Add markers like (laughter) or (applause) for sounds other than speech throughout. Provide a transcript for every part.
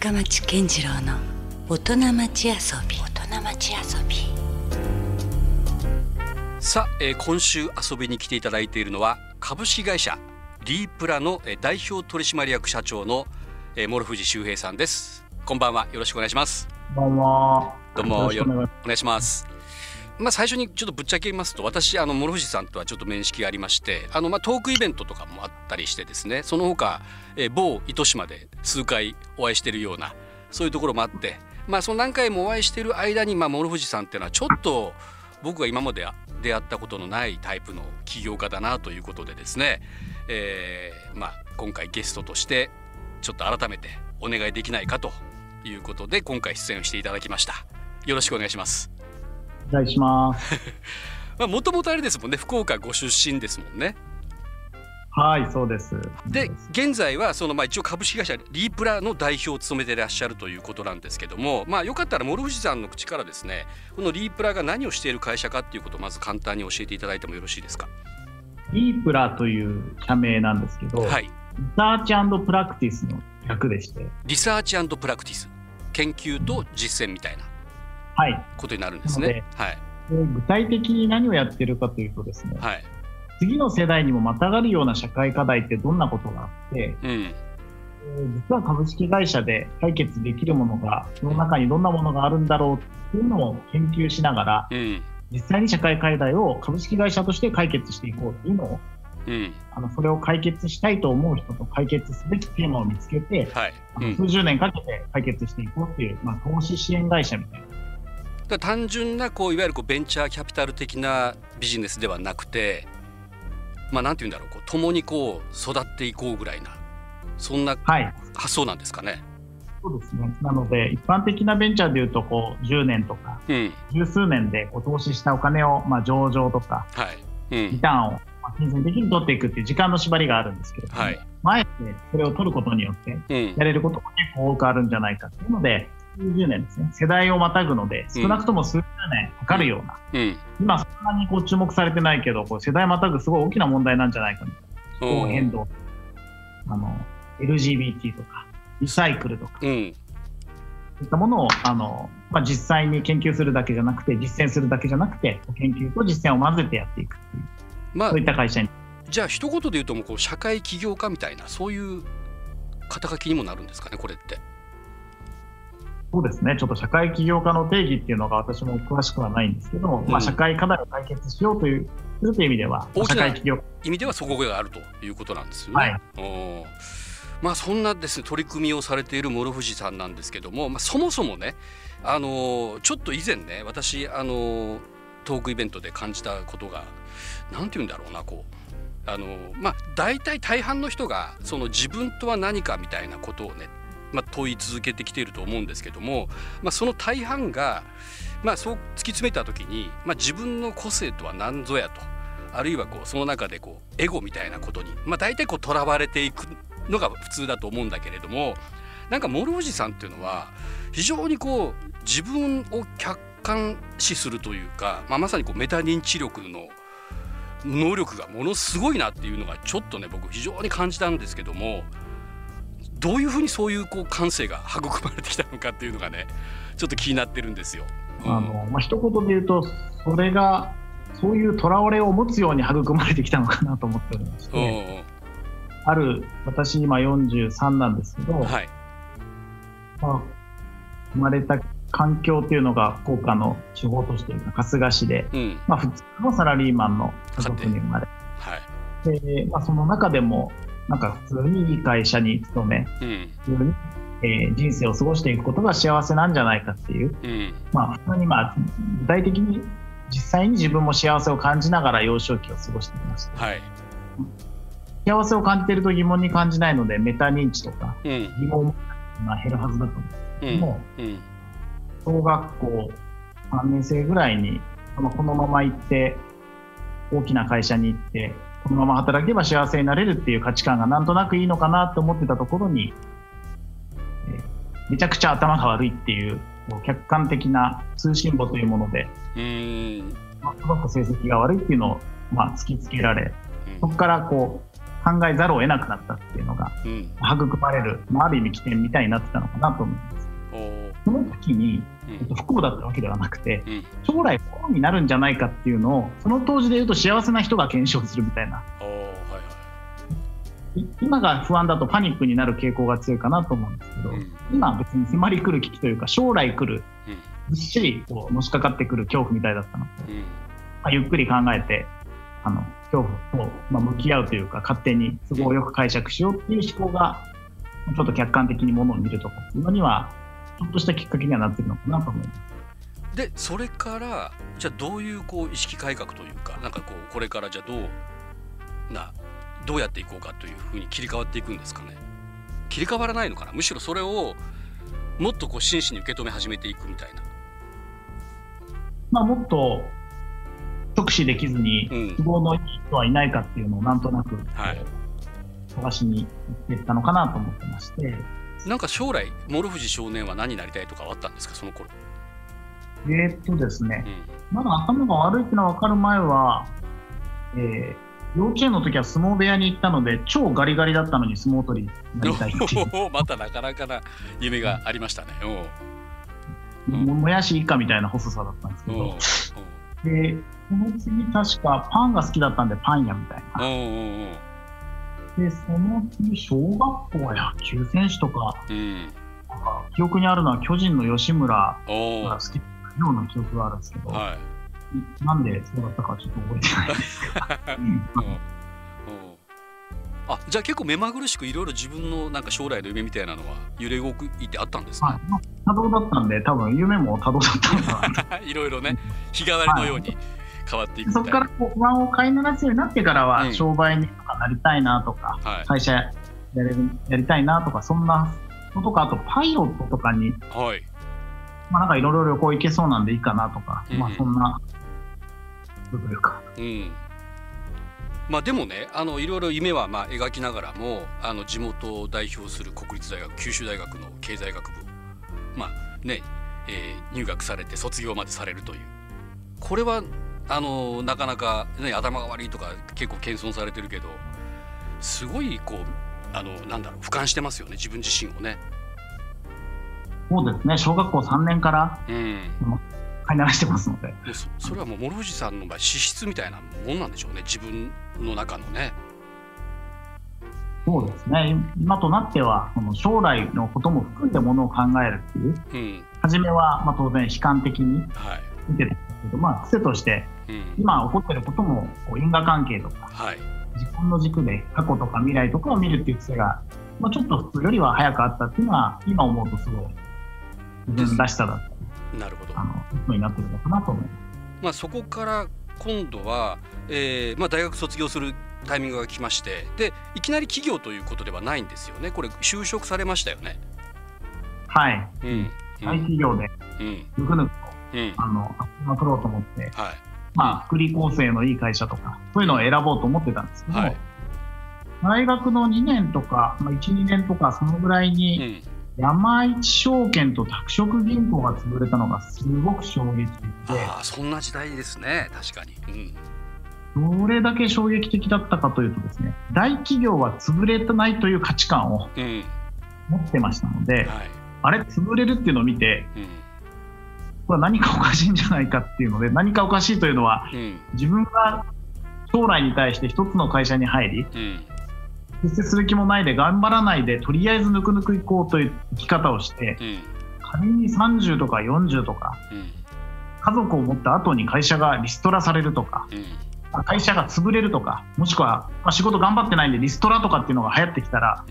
深町健次郎の大人町遊び。大人町遊び。さあ、えー今週遊びに来ていただいているのは株式会社リープラのえー代表取締役社長の、えー、諸藤修平さんです。こんばんは。よろしくお願いします。こんばんは。どうもよろしくお願いしますまあ最初にちょっとぶっちゃけますと私あの諸藤さんとはちょっと面識がありましてあのまあトークイベントとかもあったりしてですねその他、えー某糸島で数回お会いしてるようなそういうところもあってまあその何回もお会いしてる間にまあ諸藤さんっていうのはちょっと僕が今まで出会ったことのないタイプの起業家だなということでですね、えーまあ今回ゲストとしてちょっと改めてお願いできないかということで今回出演をしていただきましたよろしくお願いします。お願いします。(laughs) まあもともとあれですもんね福岡ご出身ですもんねはい、そうです。で現在はそのまあ一応株式会社リープラの代表を務めていらっしゃるということなんですけどもまあよかったら諸藤さんの口からですねこのリープラが何をしている会社かっていうことをまず簡単に教えていただいてもよろしいですか？リープラという社名なんですけど、はいリサーチプラクティスの略でして、リサーチプラクティス研究と実践みたいなはい。ことになるんですね。はい。で具体的に何をやってるかというとですね、はい。次の世代にもまたがるような社会課題ってどんなことがあって、うん。えー実は株式会社で解決できるものが、その中にどんなものがあるんだろうっていうのを研究しながら、うん。実際に社会課題を株式会社として解決していこうっていうのをうん。あのそれを解決したいと思う人と解決すべきテーマを見つけて、はい、うん、数十年かけて解決していこうっていう、まあ、投資支援会社みたいな。だ単純なこういわゆるこうベンチャーキャピタル的なビジネスではなくてまあなんて言うんだろうこう共にこう育っていこうぐらいなそんなはい、発想なんですかね？そうですね。なので、一般的なベンチャーでいうと、こう、10年とか、うん。十数年でこう投資したお金を、まあ、上場とか、はい、うん。リターンを、まあ、金銭的に取っていくっていう時間の縛りがあるんですけれども、はい。まああえてそれを取ることによって、うん。やれることも結構多くあるんじゃないかっていうので、数十年ですね、世代をまたぐので、少なくとも数十年かかるような、うん。今そんなにこう注目されてないけど、こう世代またぐすごい大きな問題なんじゃないかな。気候変動、あの、LGBT とか、リサイクルとか、うん。そういったものを、あの、まあ、実際に研究するだけじゃなくて、実践するだけじゃなくて、研究と実践を混ぜてやっていくっていう、まあそういった会社に。じゃあ一言で言うともうこう社会起業家みたいなそういう肩書きにもなるんですかねこれって。そうですね、ちょっと社会起業家の定義っていうのが私も詳しくはないんですけど、まあ、社会課題を解決しようという、という意味では、大きな社会起業家。意味ではそこがあるということなんですよね。はい。まあそんなですね取り組みをされている諸藤さんなんですけども、まあ、そもそもねあのーちょっと以前ね私あのートークイベントで感じたことがなんて言うんだろうなこう。あのーまあ大体大半の人がその自分とは何かみたいなことをね、まあ、問い続けてきていると思うんですけども、まあ、その大半が、まあ、そう突き詰めた時に、まあ、自分の個性とは何ぞやと。あるいはこうその中でこうエゴみたいなことに、まあ、大体こうとらわれていくのが普通だと思うんだけれどもなんか諸藤さんっていうのは非常にこう自分を客観視するというか、まあ、まさにこうメタ認知力の能力がものすごいなっていうのがちょっとね僕非常に感じたんですけどもどういうふうにそういうこう感性が育まれてきたのかっていうのがねちょっと気になってるんですよ。うんあの、まあ、一言で言うと、それが、そういう囚われを持つように育まれてきたのかなと思っておりましうんて、ある、私今43なんですけど、うんはい。まあ、生まれた環境っていうのが福岡の地方都市というか春日市で、うん。まあ、普通のサラリーマンの家族に生まれはい。て、まあ、その中でもなんか普通にいい会社に勤めうん。普通に、えー人生を過ごしていくことが幸せなんじゃないかっていう、うん。まあ、普通に、まあ、具体的に実際に自分も幸せを感じながら幼少期を過ごしていました。はい。幸せを感じていると疑問に感じないのでメタ認知とかうん。疑問もまあ減るはずだと思うんですうんもうん。小学校3年生ぐらいに、まあこのまま行って、大きな会社に行って、このまま働けば幸せになれるっていう価値観がなんとなくいいのかなと思ってたところに、えーめちゃくちゃ頭が悪いっていう、客観的な通信簿というもので、うん。まあすごく成績が悪いっていうのを、まあ、突きつけられ、そこからこう、考えざるを得なくなったっていうのがうん。育まれる、まあ、ある意味起点みたいになってたのかなと思います。その時に、不幸だったわけではなくてうん。将来不幸になるんじゃないかっていうのをその当時で言うと幸せな人が検証するみたいな。おーはいはい。今が不安だとパニックになる傾向が強いかなと思うんですけど、うん。今別に迫り来る危機というか将来来るうん。ずっしりこうのしかかってくる恐怖みたいだったので、うん。まあ、ゆっくり考えてあの恐怖と、まあ、向き合うというか勝手に都合よく解釈しようっていう思考がちょっと客観的にものを見るとかっていうのにはちょっとしたきっかけにはなってるのかなと思います。でそれからじゃあどういうこう意識改革というかなんかこうこれからじゃあどうなどうやっていこうかというふうに切り替わっていくんですかね。切り替わらないのかな。むしろそれをもっとこう真摯に受け止め始めていくみたいな。まあ、もっと直視できずにうん。都合のいい人はいないかっていうのをなんとなく、はい。探しに行ってったのかなと思ってまして、なんか将来諸藤少年は何になりたいとかはあったんですかその頃？えーっとですね。う、ん。まだ頭が悪いっていうのが分かる前は、えー幼稚園の時は相撲部屋に行ったので、超ガリガリだったのに相撲取りになりたいっていまたなかなかな夢がありましたね。おううん。ももやし以下みたいな細さだったんですけど、で、その次確かパンが好きだったんでパン屋みたいな。で、その次、小学校は野球選手とか、記憶にあるのは巨人の吉村が好きような記憶があるんですけど、はい。なんでそうだったかちょっと覚えてないですが、(laughs) あじゃあ結構目まぐるしくいろいろ自分のなんか将来の夢みたいなのは揺れ動くいてあったんですか、はい。まあ、多動だったんで、多分夢も多動だったのかな (laughs) い、ろいろね日替わりのように変わっていくそこからこう不安を飼いならすようになってからは、うん。商売にとかなりたいなとか、はい。会社やれるやりたいなとか、そんなのとか、あとパイロットとかに、はい。まあ、なんかいろいろ旅行行けそうなんでいいかなとか、うんまあそんな、どういうか、うん。まあでもねあのいろいろ夢はまあ描きながらもあの地元を代表する国立大学九州大学の経済学部まあね、えー入学されて卒業までされるという。これはあのなかなか、ね、頭が悪いとか結構謙遜されてるけどすごいこうあのなんだろう俯瞰してますよね自分自身をね。そうですね、小学校3年からうん。飼いならしてますので、そそれはもう諸藤さんの場合資質みたいなもんなんでしょうね自分の中のね。そうですね、今となっては、その将来のことも含んでものを考えるっていう、うん。初めはまあ当然悲観的にはい。見てたんですけど、まあ、癖として、うん。今起こってることもこう因果関係とか、はい。時間の軸で過去とか未来とかを見るっていう癖が、まあ、ちょっと普通よりは早くあったっていうのは、今思うとすごい自分らしさだった。なるほど。あ。のことになってるのかなと思います。まあ、そこから今度は、えーまあ、大学卒業するタイミングが来ましてでいきなり企業ということではないんですよね。これ就職されましたよね。はい、うん。大企業でうん。ぬくぬくとうんあのまくろうと思って、はい。まあ、福利厚生のいい会社とか、そういうのを選ぼうと思ってたんですけど、はい。大学の2年とか、まあ、1、2年とか、そのぐらいうに、ん。山一証券と拓殖銀行が潰れたのがすごく衝撃的で、ああそんな時代ですね。確かに。どれだけ衝撃的だったかというとですね、大企業は潰れてないという価値観をうんうん。持ってましたので、はい。あれ、潰れるっていうのを見て、うんこれは何かおかしいんじゃないかっていうので、何かおかしいというのは、うん。自分が将来に対して一つの会社に入り、うん。出世する気もないで頑張らないでとりあえずぬくぬくいこうという生き方をしてうん。仮に30とか40とかうん。家族を持った後に会社がリストラされるとかうん。会社が潰れるとかもしくは、まあ、仕事頑張ってないんでリストラとかっていうのが流行ってきたら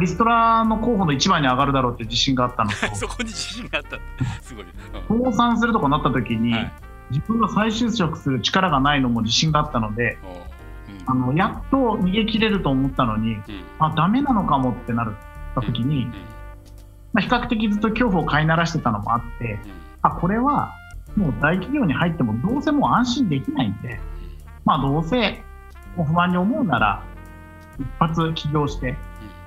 リストラの候補の一番に上がるだろうっていう自信があったの。と (laughs) そこに自信があった。すごい。うん。倒産するとかなった時に、はい。自分が再就職する力がないのも自信があったのでおあのやっと逃げ切れると思ったのにうん。うんあダメなのかもってなった時に、まあ、比較的ずっと恐怖を飼いならしてたのもあってあこれはもう大企業に入ってもどうせもう安心できないんで、まあ、どうせ不安に思うなら一発起業して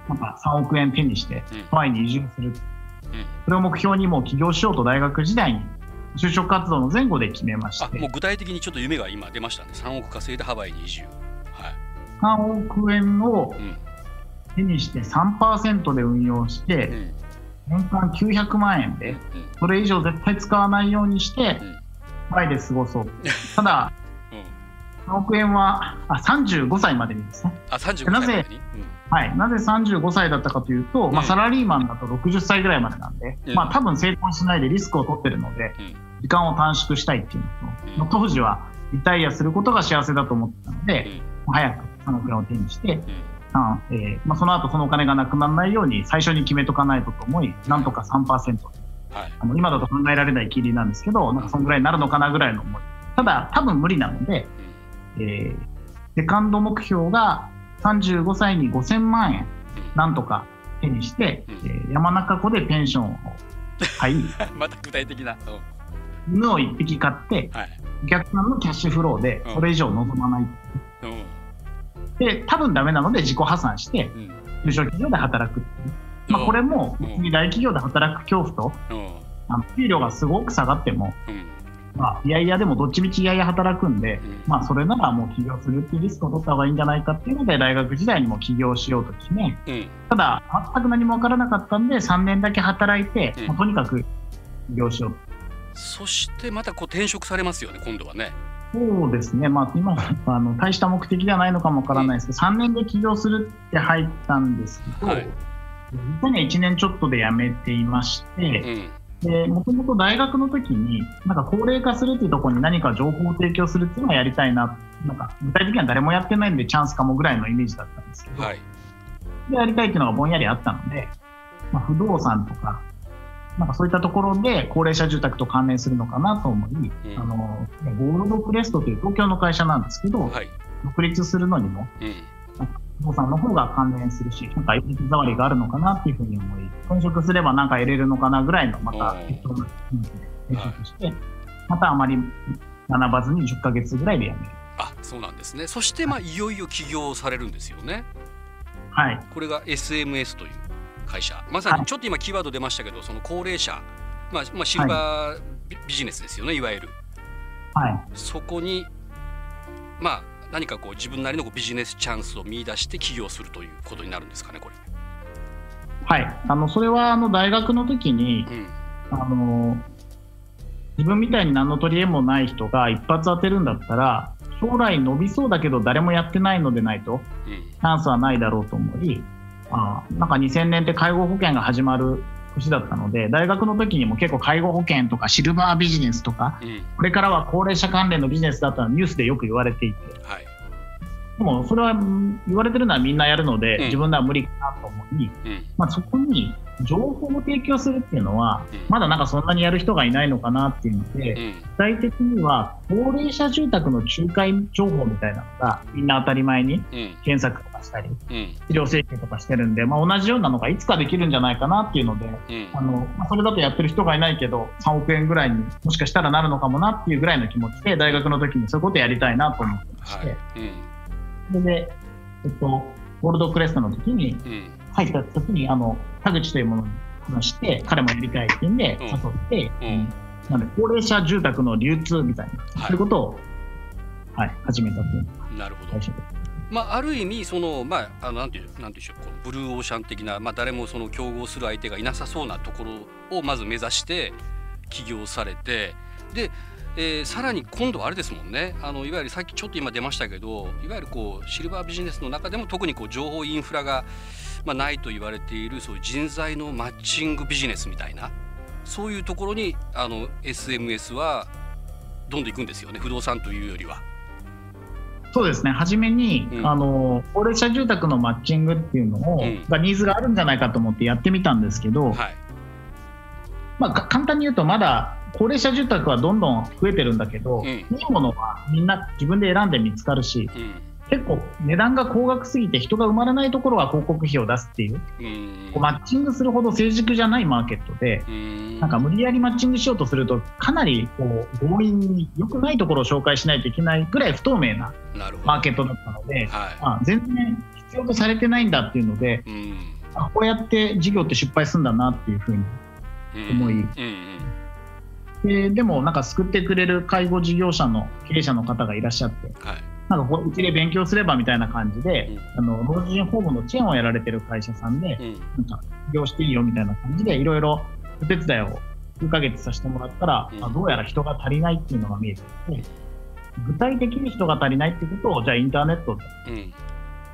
なんか3億円手にしてうん。ハワイに移住する。うん。それを目標にもう起業しようと大学時代に就職活動の前後で決めましあもうて具体的にちょっと夢が今出ましたね。3億稼いでハワイに移住。はい。3億円をうん。手にして3%で運用しうて、ん。年間900万円で、それ以上絶対使わないようにしてうん、前で過ごそう。(laughs) ただ、うん。3億円はあ35歳までにですね。あ35歳までに、はい、なぜ35歳だったかというと、まあ、うんサラリーマンだと60歳ぐらいまでなんで、うん。まあ、多分成婚しないでリスクを取ってるので、うん。時間を短縮したいっていうのと、当時はリタイアすることが幸せだと思ってたので、うん。早く3億円を手にして、うん。あえーまあ、その後そのお金がなくならないように最初に決めとかないとと思い、なんとか3%、はい。あの今だと考えられない金利なんですけど、なん。かそのぐらいになるのかなぐらいの思い。ただ、多分無理なので、えーセカンド目標が35歳に5000万円、なんとか手にして、うん。えー山中湖でペンションを。買い、う (laughs) んまた具体的な、う犬を1匹買って、んはい。お客さんのキャッシュフローでうん。それ以上望まない。うん。で、多分ダメなので自己破産して、うん。中小企業で働く。まあ、これも別に大企業で働く恐怖と、うん。あの給料がすごく下がっても、うんまあ、いやいやでもどっちみちいやいや働くんで、うん。まあ、それならもう起業するっていうリスクを取った方がいいんじゃないかっていうので、大学時代にも起業しようと決め、うん。ただ、全く何も分からなかったんで、3年だけ働いて、とにかく起業しようそしてまたこう転職されますよね今度はね。そうですね、まあ、今、あの大した目的ではないのかもわからないですけど、3年で起業するって入ったんですけど、はい。実は1年ちょっとで辞めていましうて、んでもともと大学の時に、なんか高齢化するっていうところに何か情報を提供するっていうのをやりたいな、なんか具体的には誰もやってないんで、チャンスかもぐらいのイメージだったんですけど、はい。でやりたいっていうのがぼんやりあったので、まあ、不動産とか、なんかそういったところで高齢者住宅と関連するのかなと思い、うん。あのゴールドクレストという東京の会社なんですけど、はい。独立するのにもうん不動産の方が関連するし、なんか手触りがあるのかなっていうふうに思い、転職すればなんか得れるのかなぐらいのまたうん。適当な転職して、またあまり学ばずに10ヶ月ぐらいで辞める。あそうなんですね。そしてまあい。よいよ起業されるんですよね。はい。これが SMS という会社。まさにちょっと今キーワード出ましたけどその高齢者、まあ、まあシルバービ,、ビジネスですよねいわゆる。はい。そこにまあ何かこう自分なりのビジネスチャンスを見出して起業するということになるんですかねこれ。はい。あの、それはあの大学の時に、うんあの自分みたいに何の取り柄もない人が一発当てるんだったら将来伸びそうだけど誰もやってないのでないとうんチャンスはないだろうと思いあなんか2000年って介護保険が始まる年だったので大学の時にも結構介護保険とかシルバービジネスとかうん。これからは高齢者関連のビジネスだったのニュースでよく言われていて。はいでもそれはうん言われてるのはみんなやるので、うん。自分では無理かなと思い、うん。まあ、そこに情報を提供するっていうのは、うん。まだなんかそんなにやる人がいないのかなっていうので、うん。具体的には高齢者住宅の仲介情報みたいなのがみんな当たり前にうん。検索とかしたりうん。治療請求とかしてるんで、まあ、同じようなのがいつかできるんじゃないかなっていうのでうん。あの、まあ、それだとやってる人がいないけど3億円ぐらいにもしかしたらなるのかもなっていうぐらいの気持ちで大学の時にそういうことやりたいなと思ってまして、はい。うんそれで、えっと、ゴールドクレストの時にうん。入った時にあの田口というものに話して彼もやりたいってんでうん。誘って、うん。なので高齢者住宅の流通みたいな、はい。そういうことを、はい、始めたという。なるほど。まあ、ある意味その、まあ、あのなんていうなんていうんでしょうこのブルーオーシャン的な、まあ、誰もその競合する相手がいなさそうなところをまず目指して起業されてで、えーさらに今度はあれですもんね。あのいわゆるさっきちょっと今出ましたけどいわゆるこうシルバービジネスの中でも特にこう情報インフラが、まあ、ないと言われているそういう人材のマッチングビジネスみたいなそういうところにあの SMS はどんどん行くんですよね。不動産というよりは。そうですね。初めに、うん。あの高齢者住宅のマッチングっていうのを、うん。がニーズがあるんじゃないかと思ってやってみたんですけど、はい。まあ、か簡単に言うとまだ高齢者住宅はどんどん増えてるんだけど、うんいいものはみんな自分で選んで見つかるしうん結構値段が高額すぎて人が生まれないところは広告費を出すっていう、うんこうマッチングするほど成熟じゃないマーケットで、うんなんか無理やりマッチングしようとするとかなりこう強引に良くないところを紹介しないといけないぐらい不透明な。マーケットだったので、はあ全然必要とされてないんだっていうのでい。うん。あこうやって事業って失敗するんだなっていうふうにうん思いうんうん。ででもなんか救ってくれる介護事業者の経営者の方がいらっしゃってはい。なんかこううちで勉強すればみたいな感じで、あの老人ホームのチェーンをやられてる会社さんで、うん。なんか起業していいよみたいな感じでいろいろお手伝いを数ヶ月させてもらったら、うん。あどうやら人が足りないっていうのが見えてきて具体的に人が足りないっていうことをじゃあインターネットでうん。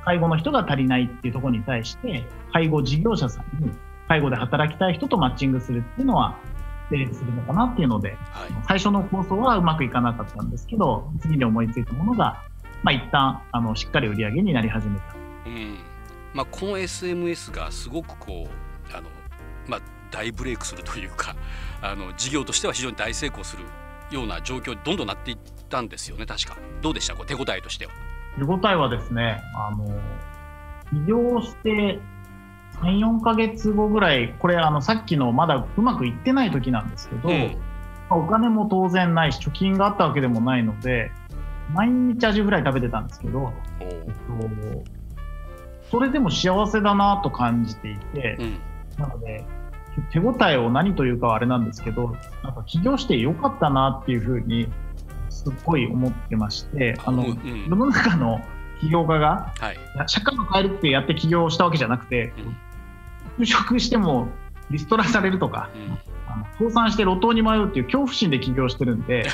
介護の人が足りないっていうところに対して介護事業者さんに介護で働きたい人とマッチングするっていうのは成立するのかなっていうのではい最初の構想はうまくいかなかったんですけど次に思いついたものが、まあ、一旦あのしっかり売り上げになり始めた。うんまあ、この SMS がすごくこうあの、まあ、大ブレイクするというかあの事業としては非常に大成功するような状況にどんどんなっていったんですよね確かどうでした？こう手応えとしては。手応えはですね、あの、起業して3、4ヶ月後ぐらい、これあのさっきのまだうまくいってない時なんですけど、うん。まあお金も当然ないし、貯金があったわけでもないので、毎日アジフライ食べてたんですけど、えっと、それでも幸せだなと感じていて、うん。なので、手応えを何というかはあれなんですけど、なんか起業してよかったなっていうふうに、すっごい思ってまして、あの、うんうん。世の中の起業家が、はい。社会を変えるってやって起業したわけじゃなくて、就職してもリストラされるとか、うん。あの倒産して路頭に迷うっていう恐怖心で起業してるんで、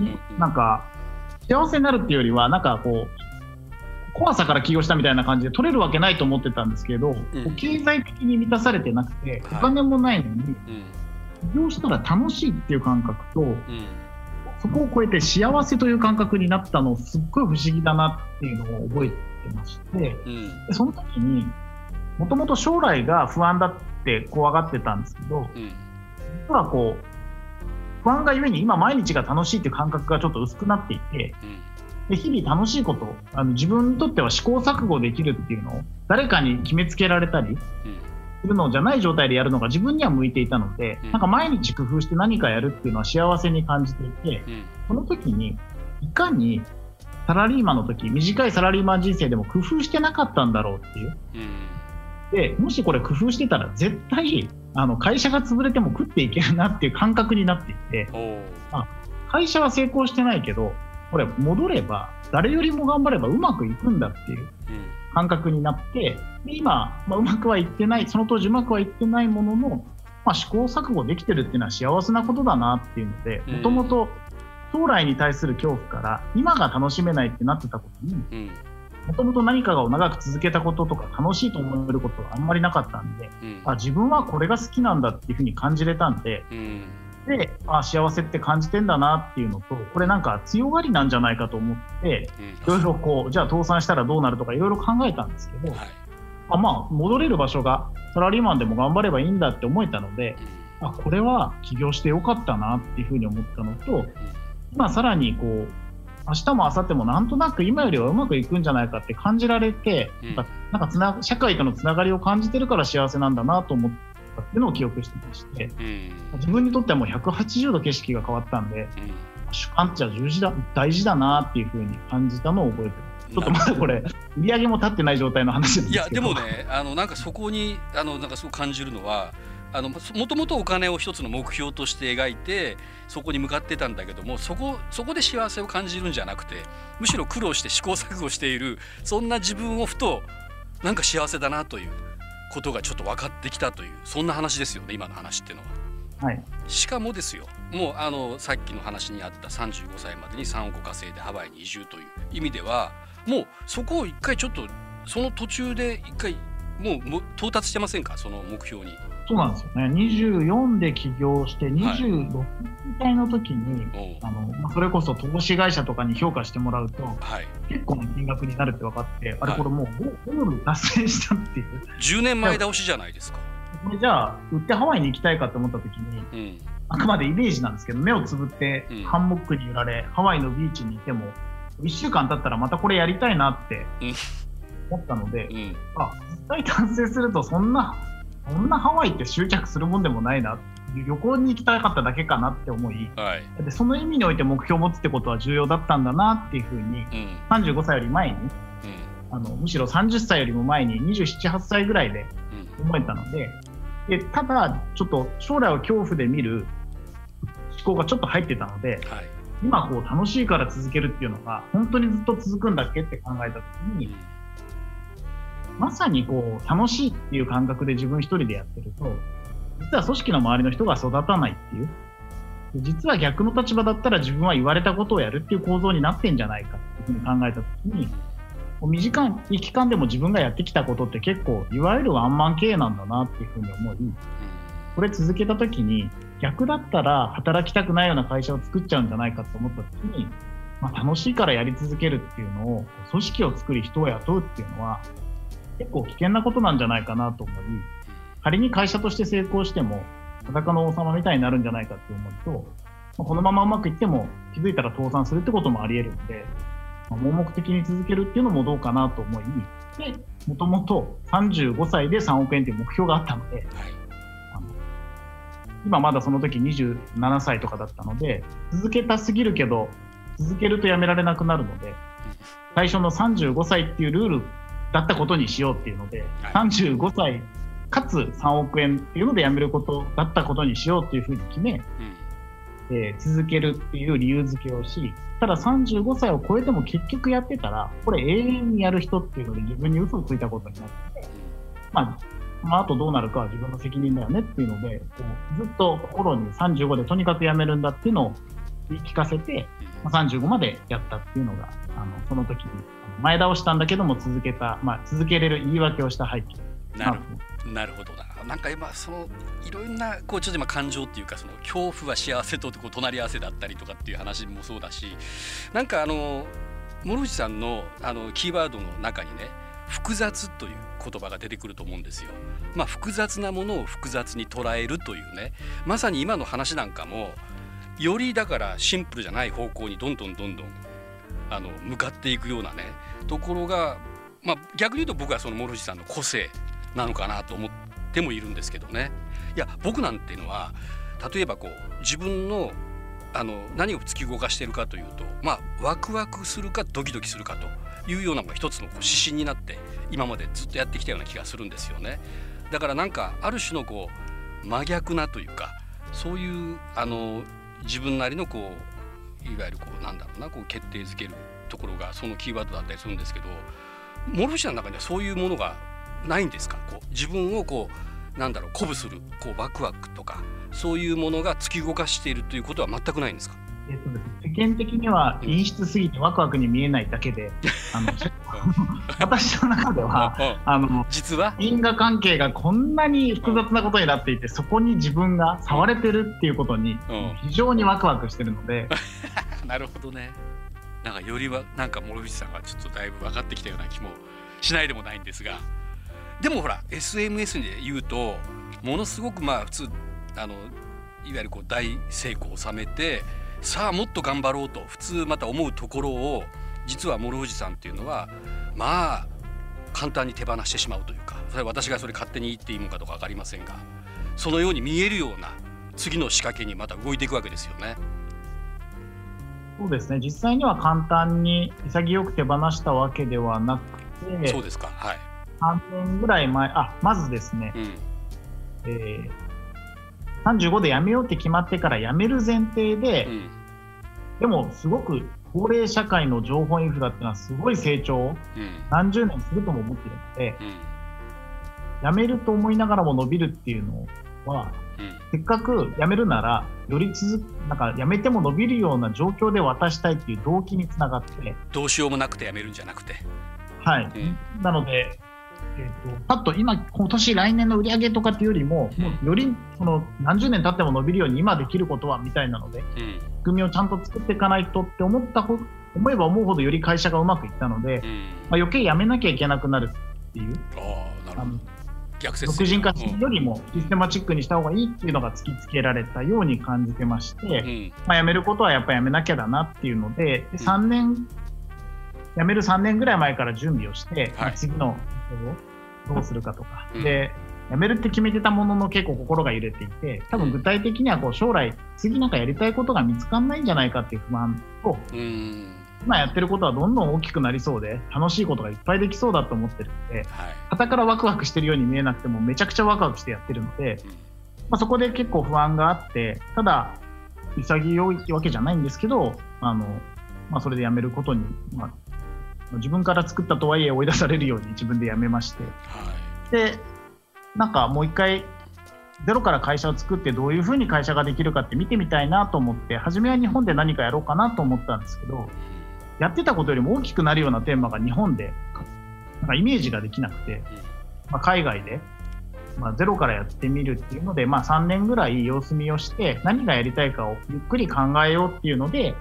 う (laughs) んなんか、幸せになるっていうよりは、なんかこう、怖さから起業したみたいな感じで取れるわけないと思ってたんですけど、こう経済的に満たされてなくて、おはい。金もないのに、うん。起業したら楽しいっていう感覚と、うんそこを超えて幸せという感覚になったのすっごい不思議だなっていうのを覚えてまして、うん。でその時にもともと将来が不安だって怖がってたんですけどうん。実はこう不安がゆえに今毎日が楽しいっていう感覚がちょっと薄くなっていてうん。で日々楽しいことあの自分にとっては試行錯誤できるっていうのを誰かに決めつけられたりうん。するのじゃない状態でやるのが自分には向いていたので、うん。なんか毎日工夫して何かやるっていうのは幸せに感じていてうん。その時にいかにサラリーマンの時短いサラリーマン人生でも工夫してなかったんだろうっていう。うん。でもしこれ工夫してたら絶対あの会社が潰れても食っていけるなっていう感覚になっていておう。会社は成功してないけどこれ戻れば誰よりも頑張ればうまくいくんだっていう。うん感覚になってで今、まあ、うまくはいってないその当時うまくはいってないものの、まあ、試行錯誤できてるっていうのは幸せなことだなっていうのでうん。もともと将来に対する恐怖から今が楽しめないってなってたことにうん。もともと何かを長く続けたこととか楽しいと思えることがあんまりなかったんでうん。あ自分はこれが好きなんだっていうふうに感じれたんでうんであ幸せって感じてんだなっていうのとこれなんか強がりなんじゃないかと思っていろいろこうじゃあ倒産したらどうなるとかいろいろ考えたんですけど、はい。あまあ戻れる場所がサラリーマンでも頑張ればいいんだって思えたのであこれは起業してよかったなっていうふうに思ったのと今さらにこう明日も明後日もなんとなく今よりはうまくいくんじゃないかって感じられて、うん。なんかつな社会とのつながりを感じてるから幸せなんだなと思ったっていうのを記憶してましてうん。自分にとってはもう180度景色が変わったんでうん。主観って重視だ大事だなっていうふうに感じたのを覚えてます。ちょっとまだこれ売り上げも立ってない状態の話ですけど。やでもねあのなんかそこにあのなんかすごく感じるのはあのもともとお金を一つの目標として描いてそこに向かってたんだけどもそこそこで幸せを感じるんじゃなくてむしろ苦労して試行錯誤しているそんな自分をふとなんか幸せだなということがちょっと分かってきたというそんな話ですよね今の話っていうのは。はいしかもですよもうあのさっきの話にあった35歳までに3億稼いでハワイに移住という意味ではもうそこを一回ちょっとその途中で一回もうもう到達してませんか？その目標に。そうなんですよね。24で起業して26歳の時に、おう。あのまあ、それこそ投資会社とかに評価してもらうとはい、結構な金額になるって分かって、あれはい。これもうゴゴール達成したっていう。10年前倒しじゃないですか。これじゃあ売ってハワイに行きたいかって思った時にうん。あくまでイメージなんですけど目をつぶってうん。ハンモックに揺られ、ハワイのビーチにいても1週間経ったらまたこれやりたいなってうん。思ったので、うん。あ実際達成するとそんなそんなハワイって執着するもんでもないな旅行に行きたかっただけかなって思いはい。でその意味において目標を持つってことは重要だったんだなっていうふうにうん。35歳より前にうん。あのむしろ30歳よりも前に278歳ぐらいでうん。思えたのででただちょっと将来を恐怖で見る思考がちょっと入ってたのではい。今こう楽しいから続けるっていうのが本当にずっと続くんだっけって考えた時に、まさにこう楽しいっていう感覚で自分一人でやってると実は組織の周りの人が育たないっていう。実は逆の立場だったら自分は言われたことをやるっていう構造になってんじゃないかっていうふうに考えた時に短い期間でも自分がやってきたことって結構いわゆるワンマン経営なんだなっていうふうに思いこれ続けた時に逆だったら働きたくないような会社を作っちゃうんじゃないかと思った時に、まあ、楽しいからやり続けるっていうのを組織を作り人を雇うっていうのは結構危険なことなんじゃないかなと思い仮に会社として成功しても裸の王様みたいになるんじゃないかって思うとこのままうまくいっても気づいたら倒産するってこともあり得るので盲目的に続けるっていうのもどうかなと思いでもともと35歳で3億円という目標があったので、はい、今まだその時27歳とかだったので続けたすぎるけど続けるとやめられなくなるので最初の35歳っていうルールだったことにしようっていうので、はい、35歳かつ3億円っていうのでやめることだったことにしようっていうふうに決め、うん。えー、続けるっていう理由付けをしただ35歳を超えても結局やってたらこれ永遠にやる人っていうので自分に嘘をついたことになって、まあ、まあ、あとどうなるかは自分の責任だよねっていうのでこうずっと心に35でとにかくやめるんだっていうのを言い聞かせて、まあ、35までやったっていうのがあのその時に前倒したんだけども続けた、まあ、続けれる言い訳をした背景。なるなるほどな。なんか今そのいろんなこうちょっと今感情っていうかその恐怖は幸せとこう隣り合わせだったりとかっていう話もそうだしなんかあの諸内さんのあのキーワードの中にね複雑という言葉が出てくると思うんですよ。まあ、複雑なものを複雑に捉えるというね。まさに今の話なんかもよりだからシンプルじゃない方向にどんどんどんどんあの向かっていくようなねところが、まあ、逆に言うと僕はその諸内さんの個性なのかなと思ってもいるんですけどね。いや僕なんていうのは例えばこう自分のあの何を突き動かしているかというとまあワクワクするかドキドキするかというようなのが一つのこう指針になって今までずっとやってきたような気がするんですよね。だからなんかある種のこう真逆なというかそういうあの自分なりのこういわゆるこうなんだろうなこう決定づけるところがそのキーワードだったりするんですけど諸星の中にはそういうものがないんですか？こう自分をこうなんだろう鼓舞するこうワクワクとかそういうものが突き動かしているということは全くないんですか？えっと世間的には陰湿すぎてワクワクに見えないだけで、あの (laughs) (laughs) 私の中では、あの実は？因果関係がこんなに複雑なことになっていて、そこに自分が触れてるっていうことに非常にワクワクしてるので。(laughs) なるほどね。なんかよりはなんか諸口さんがちょっとだいぶ分かってきたような気もしないでもないんですが。でもほら SMS で言うとものすごくまあ普通あのいわゆるこう大成功を収めてさあもっと頑張ろうと普通また思うところを実は諸富士さんっていうのはまあ簡単に手放してしまうというかそれは私がそれ勝手に言っていいのかどうか分かりませんがそのように見えるような次の仕掛けにまた動いていくわけですよね。そうですね。実際には簡単に潔く手放したわけではなくてそうですか。はい。3年ぐらい前、あまずですね、うん、えー、35で辞めようって決まってから辞める前提で、うん、でもすごく高齢社会の情報インフラっていうのはすごい成長を何十年するとも思ってるので、うん、辞めると思いながらも伸びるっていうのは、せっかく辞めるならより続なんか辞めても伸びるような状況で渡したいっていう動機につながってどうしようもなくて辞めるんじゃなくて。はい、なのでえーと、パッと今、今年来年の売り上げとかっていうよりも、うん、もうよりその何十年経っても伸びるように今できることはみたいなので、うん、仕組みをちゃんと作っていかないとって思ったほ思えば思うほどより会社がうまくいったので、うん、まあ、余計やめなきゃいけなくなるっていう。あなるほど。逆説独人化するよりもシステマチックにした方がいいっていうのが突きつけられたように感じてまして、まあ、辞めることはやっぱりやめなきゃだなっていうのでで3年辞める3年ぐらい前から準備をして、はい、次のどうするかとか、うん、で辞めるって決めてたものの結構心が揺れていて多分具体的にはこう将来次なんかやりたいことが見つかんないんじゃないかっていう不安と、うん、今やってることはどんどん大きくなりそうで楽しいことがいっぱいできそうだと思ってるので、はたからワクワクしてるように見えなくてもめちゃくちゃワクワクしてやってるので、まあ、そこで結構不安があってただ潔いわけじゃないんですけど、あのまあ、それで辞めることに、まあ、自分から作ったとはいえ追い出されるように自分で辞めまして、はい、でなんかもう一回ゼロから会社を作ってどういうふうに会社ができるかって見てみたいなと思って初めは日本で何かやろうかなと思ったんですけどやってたことよりも大きくなるようなテーマが日本でなんかイメージができなくて、まあ、海外で、まあ、ゼロからやってみるっていうので、まあ、3年ぐらい様子見をして何がやりたいかをゆっくり考えようっていうので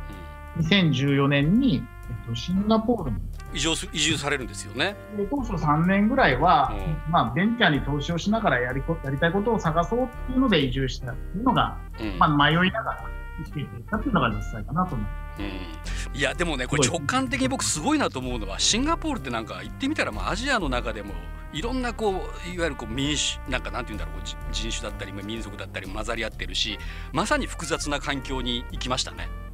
2014年に、えっと、シンガポールに移住移住されるんですよねで当初3年ぐらいは、うん、まあ、ベンチャーに投資をしながらやりやりたいことを探そうっていうので移住したっていうのが、うん、まあ、迷いながら生きていたっていうのが実際かなと思います。うん、いやでもねこれ直感的に僕すごいなと思うのはシンガポールってなんか行ってみたらまあアジアの中でもいろんなこういわゆるこう民主なんかなんて言うんだろう人種だったり民族だったり混ざり合ってるしまさに複雑な環境に行きましたね。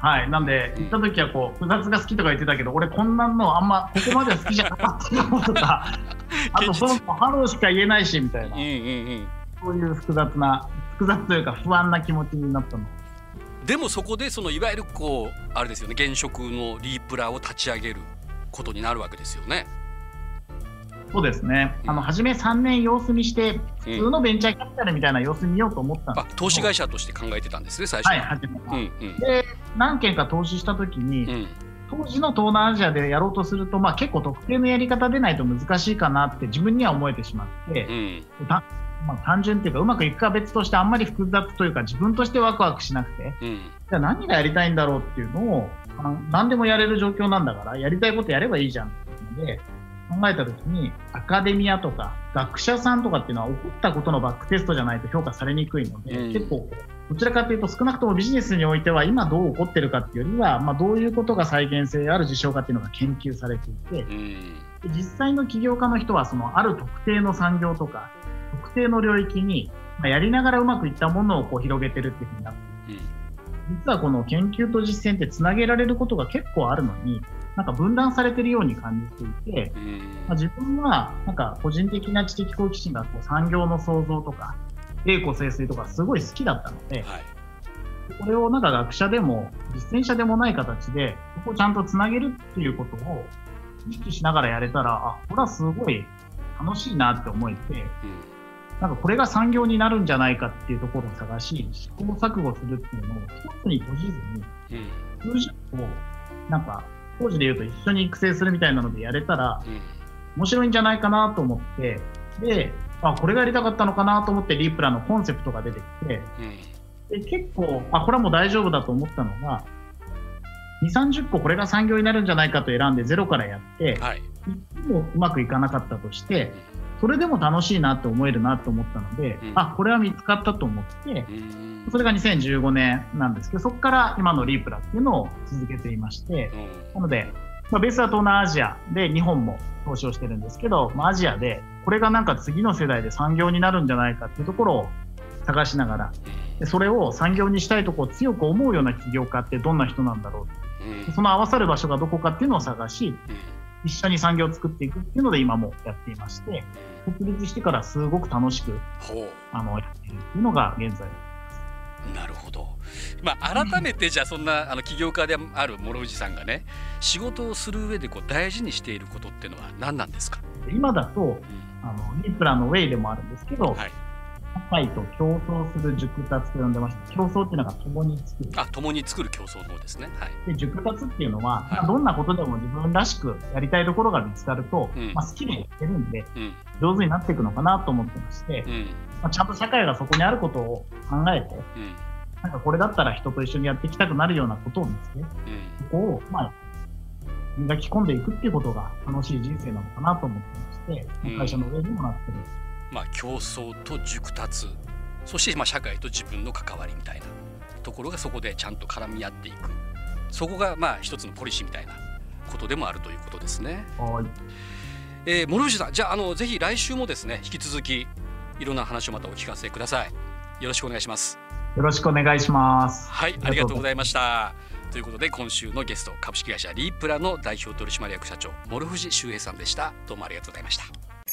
はい、なんで、行った時はこう、複雑が好きとか言ってたけど、俺こんなんのあんま、ここまでは好きじゃなかったのとか、(laughs) あとそのハローしか言えないし、みたいな、うんうんうん、そういう複雑な、複雑というか不安な気持ちになったの。でもそこでそのいわゆるこうあれですよね現職のリープラを立ち上げることになるわけですよね。そうですね、あの初め3年様子見して、普通のベンチャーキャピタルみたいな様子見ようと思ったんです、うん、投資会社として考えてたんですね、最初は。い、初めは、うんうん、で、何件か投資したときに、うん、当時の東南アジアでやろうとすると、まあ、結構特定のやり方でないと難しいかなって自分には思えてしまって、うん、まあ、単純っていうか、うまくいくか別として、あんまり複雑というか、自分としてワクワクしなくて、うん、じゃあ何がやりたいんだろうっていうのを、何でもやれる状況なんだから、やりたいことやればいいじゃんっていうので、考えたときに、アカデミアとか学者さんとかっていうのは起こったことのバックテストじゃないと評価されにくいので、うん、結構、どちらかというと少なくともビジネスにおいては今どう起こってるかっていうよりは、まあ、どういうことが再現性ある事象かっていうのが研究されていて、うん、実際の起業家の人はそのある特定の産業とか特定の領域に、まあ、やりながらうまくいったものをこう広げてるっていうふうになって、うん、実はこの研究と実践ってつなげられることが結構あるのになんか分断されてるように感じていて、まあ、自分はなんか個人的な知的好奇心がこう産業の創造とか栄枯盛衰とかすごい好きだったので、はい、これをなんか学者でも実践者でもない形でそこをちゃんとつなげるっていうことを意識しながらやれたらあこれはすごい楽しいなって思えて、うん、なんかこれが産業になるんじゃないかっていうところを探し試行錯誤するっていうのを一つに閉じずに、数十個なんか当時で言うと一緒に育成するみたいなのでやれたら、面白いんじゃないかなと思って、で、あ、これがやりたかったのかなと思ってリープラのコンセプトが出てきて、で結構、あ、これはもう大丈夫だと思ったのが、2、30個これが産業になるんじゃないかと選んでゼロからやって、はい、もうまくいかなかったとして、それでも楽しいなって思えるなと思ったので、うん、あ、これは見つかったと思って、それが2015年なんですけど、そこから今のリープラっていうのを続けていまして、なので、まあ、ベースは東南アジアで日本も投資をしてるんですけど、まあ、アジアでこれがなんか次の世代で産業になるんじゃないかっていうところを探しながら、でそれを産業にしたいとこを強く思うような起業家ってどんな人なんだろうその合わさる場所がどこかっていうのを探し、一緒に産業を作っていくっていうので今もやっていまして、独立してからすごく楽しくあのやっているっていうのが現在なるほど、まあ、改めてじゃあそんなあの起業家である諸藤さんがね仕事をする上でこう大事にしていることっていうのは何なんですか？今だと、うん、あのリプラのウェイでもあるんですけど、はい、社会と競争する熟達と呼んでまして競争っていうのが共に作る。あ共に作る競争のですね、はい、で熟達っていうのは、はい、どんなことでも自分らしくやりたいところが見つかると、うん、まあ、好きでやってるんで、うん、上手になっていくのかなと思ってまして、うん、まあ、ちゃんと社会がそこにあることを考えて、なんかこれだったら人と一緒にやっていきたくなるようなことを見つけ、そこを、まあ、磨き込んでいくっていうことが楽しい人生なのかなと思ってまして、会社の上にもなってる。まあ、競争と熟達そしてまあ社会と自分の関わりみたいなところがそこでちゃんと絡み合っていくそこがまあ一つのポリシーみたいなことでもあるということですね。はいえー、諸藤さんじゃああのぜひ来週もですね引き続きいろんな話をまたお聞かせください。よろしくお願いします。よろしくお願いします。はいありがとうございました。ということで今週のゲスト株式会社リープラの代表取締役社長諸藤修平さんでした。どうもありがとうございました。